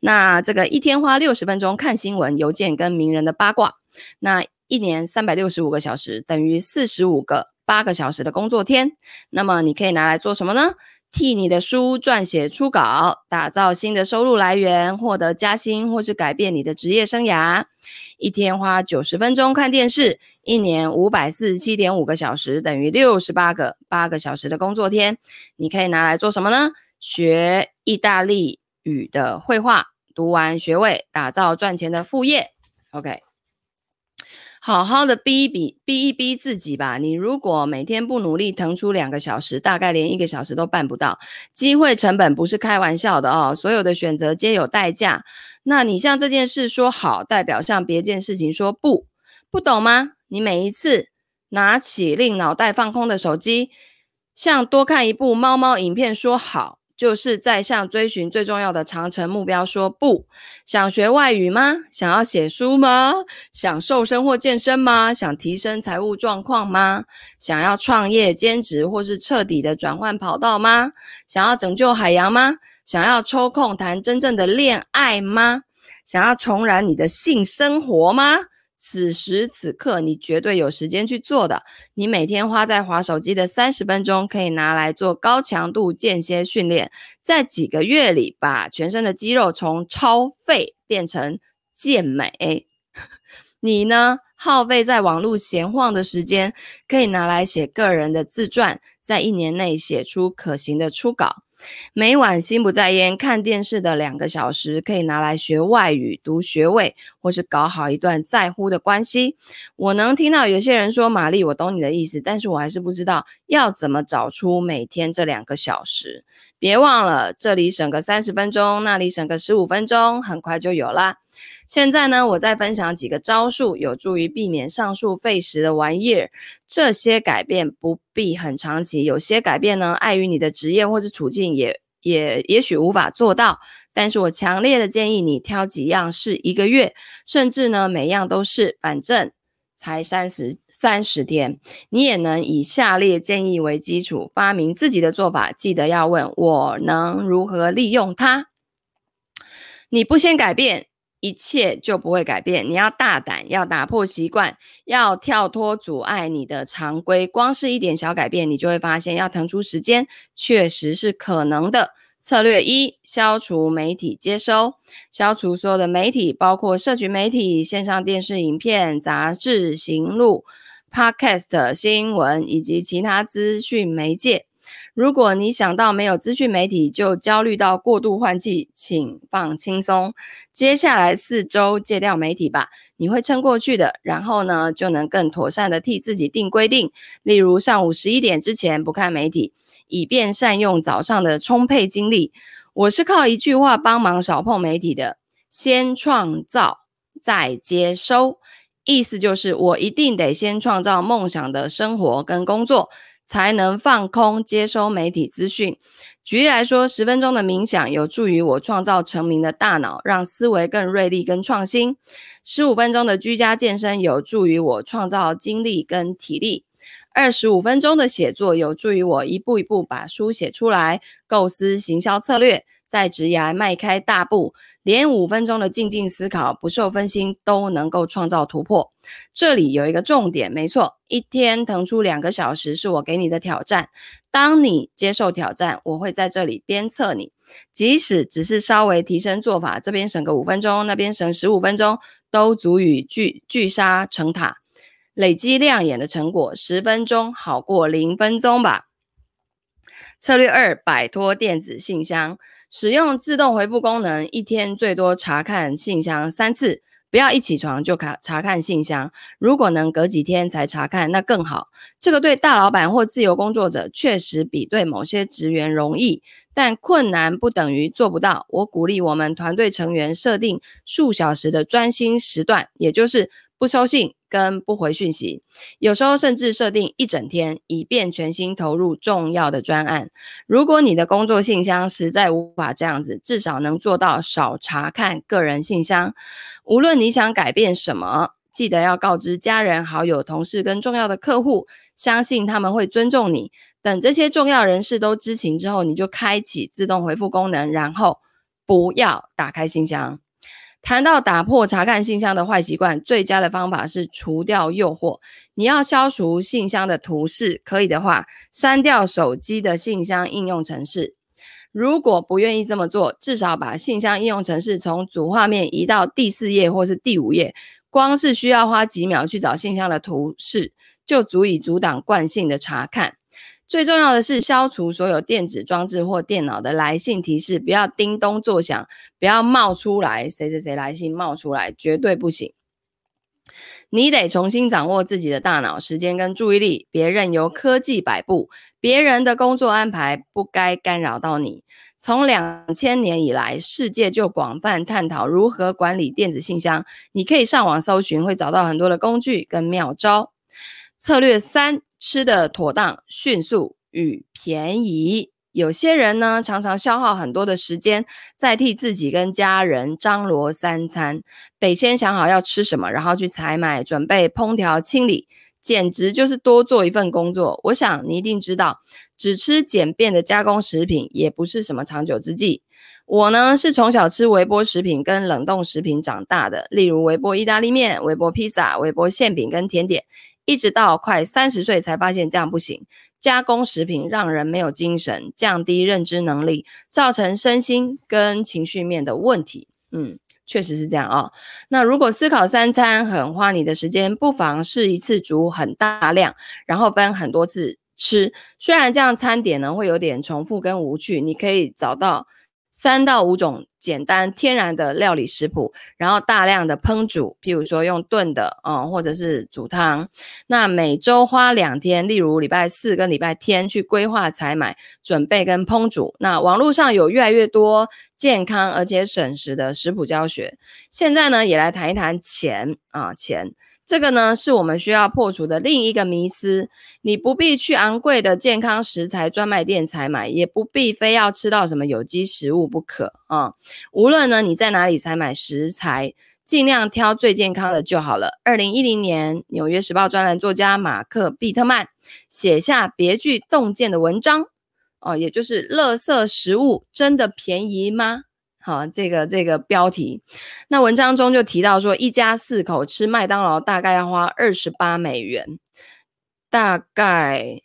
那这个一天花六十分钟看新闻、邮件跟名人的八卦，那一年三百六十五个小时等于四十五个八个小时的工作天。那么你可以拿来做什么呢？替你的书撰写初稿，打造新的收入来源，获得加薪，或是改变你的职业生涯。一天花九十分钟看电视，一年五百四十七点五个小时，等于六十八个八个小时的工作天。你可以拿来做什么呢？学意大利语的绘画，读完学位，打造赚钱的副业。OK。好好的逼一逼，逼一逼自己吧。你如果每天不努力腾出两个小时，大概连一个小时都办不到。机会成本不是开玩笑的哦，所有的选择皆有代价。那你向这件事说好，代表向别件事情说不，不懂吗？你每一次拿起令脑袋放空的手机，向多看一部猫猫影片说好。就是在向追寻最重要的长程目标说不。想学外语吗？想要写书吗？想瘦身或健身吗？想提升财务状况吗？想要创业兼职或是彻底的转换跑道吗？想要拯救海洋吗？想要抽空谈真正的恋爱吗？想要重燃你的性生活吗？此时此刻，你绝对有时间去做的。你每天花在滑手机的三十分钟，可以拿来做高强度间歇训练，在几个月里把全身的肌肉从超废变成健美。[laughs] 你呢？耗费在网络闲晃的时间，可以拿来写个人的自传，在一年内写出可行的初稿。每晚心不在焉看电视的两个小时，可以拿来学外语、读学位，或是搞好一段在乎的关系。我能听到有些人说：“玛丽，我懂你的意思，但是我还是不知道要怎么找出每天这两个小时。”别忘了，这里省个三十分钟，那里省个十五分钟，很快就有啦。现在呢，我再分享几个招数，有助于避免上述费时的玩意儿。这些改变不必很长期，有些改变呢，碍于你的职业或是处境也，也也也许无法做到。但是我强烈的建议你挑几样试一个月，甚至呢，每样都试，反正。才三十三十天，你也能以下列建议为基础发明自己的做法。记得要问我能如何利用它。你不先改变，一切就不会改变。你要大胆，要打破习惯，要跳脱阻碍你的常规。光是一点小改变，你就会发现，要腾出时间，确实是可能的。策略一：消除媒体接收，消除所有的媒体，包括社群媒体、线上电视、影片、杂志、行录、Podcast、新闻以及其他资讯媒介。如果你想到没有资讯媒体就焦虑到过度换气，请放轻松。接下来四周戒掉媒体吧，你会撑过去的。然后呢，就能更妥善的替自己定规定，例如上午十一点之前不看媒体。以便善用早上的充沛精力，我是靠一句话帮忙少碰媒体的：先创造，再接收。意思就是，我一定得先创造梦想的生活跟工作，才能放空接收媒体资讯。举例来说，十分钟的冥想有助于我创造成名的大脑，让思维更锐利跟创新；十五分钟的居家健身有助于我创造精力跟体力。二十五分钟的写作有助于我一步一步把书写出来，构思行销策略，在职涯迈开大步。连五分钟的静静思考，不受分心，都能够创造突破。这里有一个重点，没错，一天腾出两个小时是我给你的挑战。当你接受挑战，我会在这里鞭策你，即使只是稍微提升做法，这边省个五分钟，那边省十五分钟，都足以聚聚沙成塔。累积亮眼的成果，十分钟好过零分钟吧。策略二：摆脱电子信箱，使用自动回复功能，一天最多查看信箱三次。不要一起床就卡查看信箱，如果能隔几天才查看，那更好。这个对大老板或自由工作者确实比对某些职员容易，但困难不等于做不到。我鼓励我们团队成员设定数小时的专心时段，也就是不收信。跟不回讯息，有时候甚至设定一整天，以便全心投入重要的专案。如果你的工作信箱实在无法这样子，至少能做到少查看个人信箱。无论你想改变什么，记得要告知家人、好友、同事跟重要的客户，相信他们会尊重你。等这些重要人士都知情之后，你就开启自动回复功能，然后不要打开信箱。谈到打破查看信箱的坏习惯，最佳的方法是除掉诱惑。你要消除信箱的图示，可以的话，删掉手机的信箱应用程式。如果不愿意这么做，至少把信箱应用程式从主画面移到第四页或是第五页。光是需要花几秒去找信箱的图示，就足以阻挡惯性的查看。最重要的是消除所有电子装置或电脑的来信提示，不要叮咚作响，不要冒出来谁谁谁来信冒出来，绝对不行。你得重新掌握自己的大脑、时间跟注意力，别任由科技摆布，别人的工作安排不该干扰到你。从两千年以来，世界就广泛探讨如何管理电子信箱。你可以上网搜寻，会找到很多的工具跟妙招。策略三：吃的妥当、迅速与便宜。有些人呢，常常消耗很多的时间在替自己跟家人张罗三餐，得先想好要吃什么，然后去采买、准备、烹调、清理，简直就是多做一份工作。我想你一定知道，只吃简便的加工食品也不是什么长久之计。我呢，是从小吃微波食品跟冷冻食品长大的，例如微波意大利面、微波披萨、微波馅饼跟甜点。一直到快三十岁才发现这样不行，加工食品让人没有精神，降低认知能力，造成身心跟情绪面的问题。嗯，确实是这样哦。那如果思考三餐很花你的时间，不妨试一次煮很大量，然后分很多次吃。虽然这样餐点呢会有点重复跟无趣，你可以找到。三到五种简单天然的料理食谱，然后大量的烹煮，譬如说用炖的，嗯，或者是煮汤。那每周花两天，例如礼拜四跟礼拜天去规划采买、准备跟烹煮。那网络上有越来越多健康而且省时的食谱教学。现在呢，也来谈一谈钱啊，钱。这个呢，是我们需要破除的另一个迷思。你不必去昂贵的健康食材专卖店采买，也不必非要吃到什么有机食物不可啊。无论呢你在哪里采买食材，尽量挑最健康的就好了。二零一零年，《纽约时报》专栏作家马克·毕特曼写下别具洞见的文章，哦，也就是“垃圾食物真的便宜吗？”好，这个这个标题，那文章中就提到说，一家四口吃麦当劳大概要花二十八美元，大概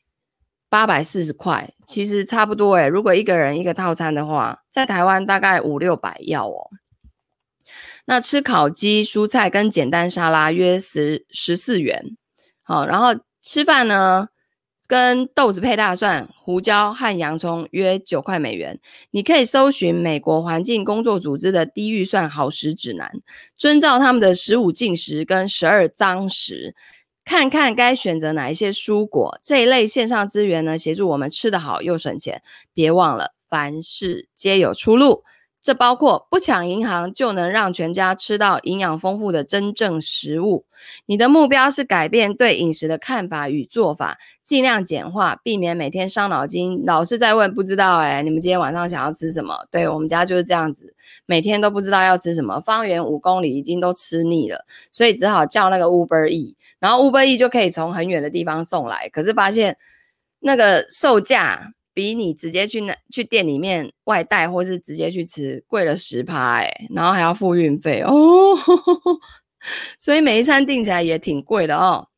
八百四十块，其实差不多诶。如果一个人一个套餐的话，在台湾大概五六百要哦。那吃烤鸡、蔬菜跟简单沙拉约十十四元。好，然后吃饭呢？跟豆子配大蒜、胡椒和洋葱约九块美元。你可以搜寻美国环境工作组织的低预算好食指南，遵照他们的十五禁食跟十二脏食，看看该选择哪一些蔬果。这一类线上资源呢，协助我们吃得好又省钱。别忘了，凡事皆有出路。这包括不抢银行就能让全家吃到营养丰富的真正食物。你的目标是改变对饮食的看法与做法，尽量简化，避免每天伤脑筋，老是在问不知道哎，你们今天晚上想要吃什么？对，我们家就是这样子，每天都不知道要吃什么，方圆五公里已经都吃腻了，所以只好叫那个 Uber E，然后 Uber E 就可以从很远的地方送来，可是发现那个售价。比你直接去那去店里面外带，或是直接去吃贵了十趴哎，然后还要付运费哦呵呵，[laughs] 所以每一餐订起来也挺贵的哦。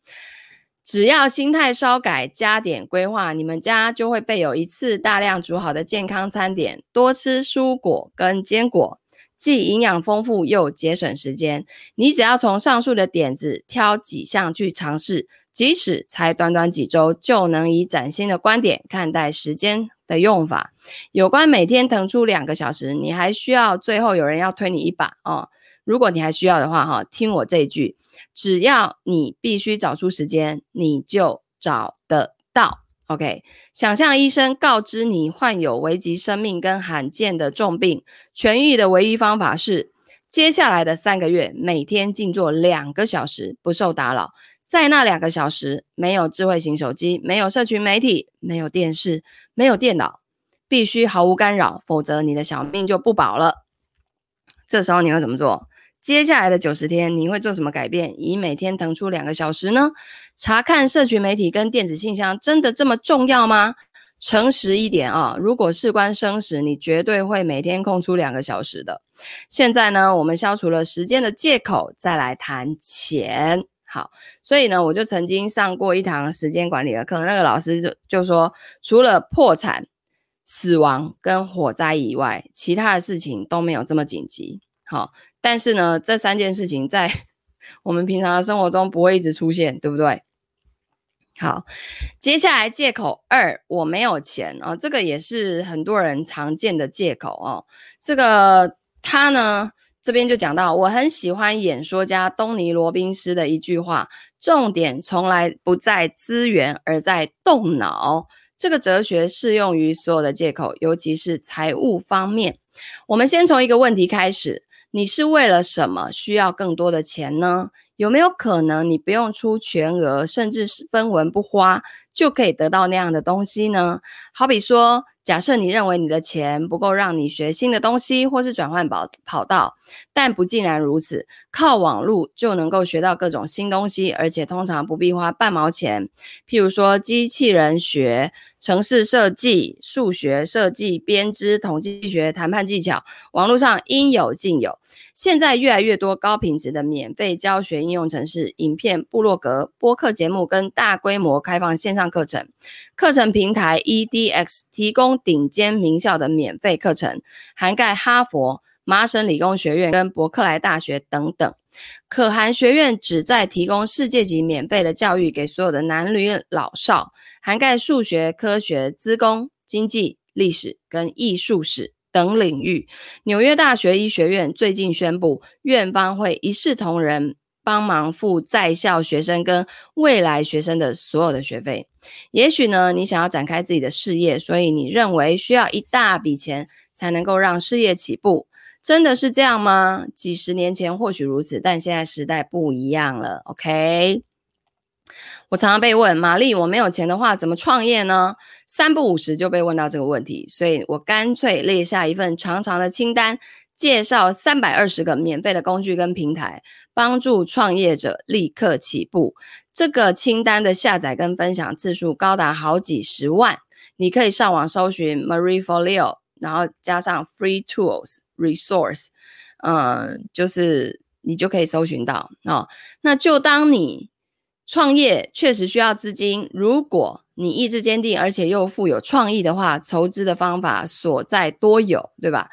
只要心态稍改，加点规划，你们家就会备有一次大量煮好的健康餐点，多吃蔬果跟坚果，既营养丰富又节省时间。你只要从上述的点子挑几项去尝试。即使才短短几周，就能以崭新的观点看待时间的用法。有关每天腾出两个小时，你还需要最后有人要推你一把哦。如果你还需要的话，哈，听我这一句：只要你必须找出时间，你就找得到。OK，想象医生告知你患有危及生命跟罕见的重病，痊愈的唯一方法是接下来的三个月每天静坐两个小时，不受打扰。在那两个小时，没有智慧型手机，没有社群媒体，没有电视，没有电脑，必须毫无干扰，否则你的小命就不保了。这时候你会怎么做？接下来的九十天，你会做什么改变，以每天腾出两个小时呢？查看社群媒体跟电子信箱真的这么重要吗？诚实一点啊，如果事关生死，你绝对会每天空出两个小时的。现在呢，我们消除了时间的借口，再来谈钱。好，所以呢，我就曾经上过一堂时间管理的课，那个老师就就说，除了破产、死亡跟火灾以外，其他的事情都没有这么紧急。好，但是呢，这三件事情在 [laughs] 我们平常的生活中不会一直出现，对不对？好，接下来借口二，我没有钱哦，这个也是很多人常见的借口哦。这个他呢，这边就讲到，我很喜欢演说家东尼罗宾斯的一句话：重点从来不在资源，而在动脑。这个哲学适用于所有的借口，尤其是财务方面。我们先从一个问题开始。你是为了什么需要更多的钱呢？有没有可能你不用出全额，甚至是分文不花，就可以得到那样的东西呢？好比说，假设你认为你的钱不够让你学新的东西，或是转换跑跑道，但不尽然如此。靠网络就能够学到各种新东西，而且通常不必花半毛钱。譬如说，机器人学、城市设计、数学设计、编织、统计学、谈判技巧，网络上应有尽有。现在越来越多高品质的免费教学应用程式、影片、部落格、播客节目跟大规模开放线上课程。课程平台 EDX 提供。顶尖名校的免费课程，涵盖哈佛、麻省理工学院跟伯克莱大学等等。可汗学院旨在提供世界级免费的教育给所有的男女老少，涵盖数学、科学、资工、经济、历史跟艺术史等领域。纽约大学医学院最近宣布，院方会一视同仁。帮忙付在校学生跟未来学生的所有的学费。也许呢，你想要展开自己的事业，所以你认为需要一大笔钱才能够让事业起步。真的是这样吗？几十年前或许如此，但现在时代不一样了。OK，我常常被问，玛丽，我没有钱的话怎么创业呢？三不五时就被问到这个问题，所以我干脆列下一份长长的清单。介绍三百二十个免费的工具跟平台，帮助创业者立刻起步。这个清单的下载跟分享次数高达好几十万。你可以上网搜寻 Marie Forleo，然后加上 Free Tools Resource，嗯，就是你就可以搜寻到哦。那就当你创业确实需要资金，如果你意志坚定，而且又富有创意的话，筹资的方法所在多有，对吧？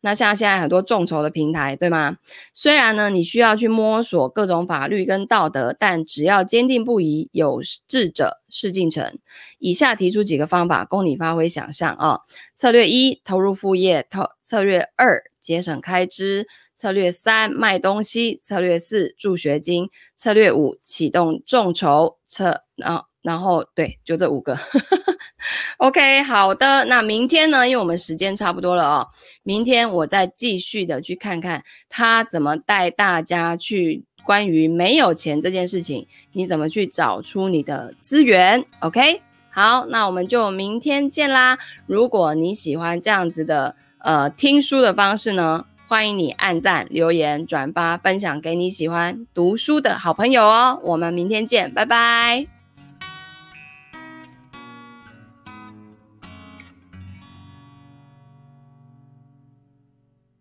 那像现在很多众筹的平台，对吗？虽然呢，你需要去摸索各种法律跟道德，但只要坚定不移，有志者事竟成。以下提出几个方法，供你发挥想象啊、策略一：投入副业；投策略二：节省开支；策略三：卖东西；策略四：助学金；策略五：启动众筹；策啊。然后对，就这五个，OK，好的。那明天呢？因为我们时间差不多了哦，明天我再继续的去看看他怎么带大家去关于没有钱这件事情，你怎么去找出你的资源？OK，好，那我们就明天见啦。如果你喜欢这样子的呃听书的方式呢，欢迎你按赞、留言、转发、分享给你喜欢读书的好朋友哦。我们明天见，拜拜。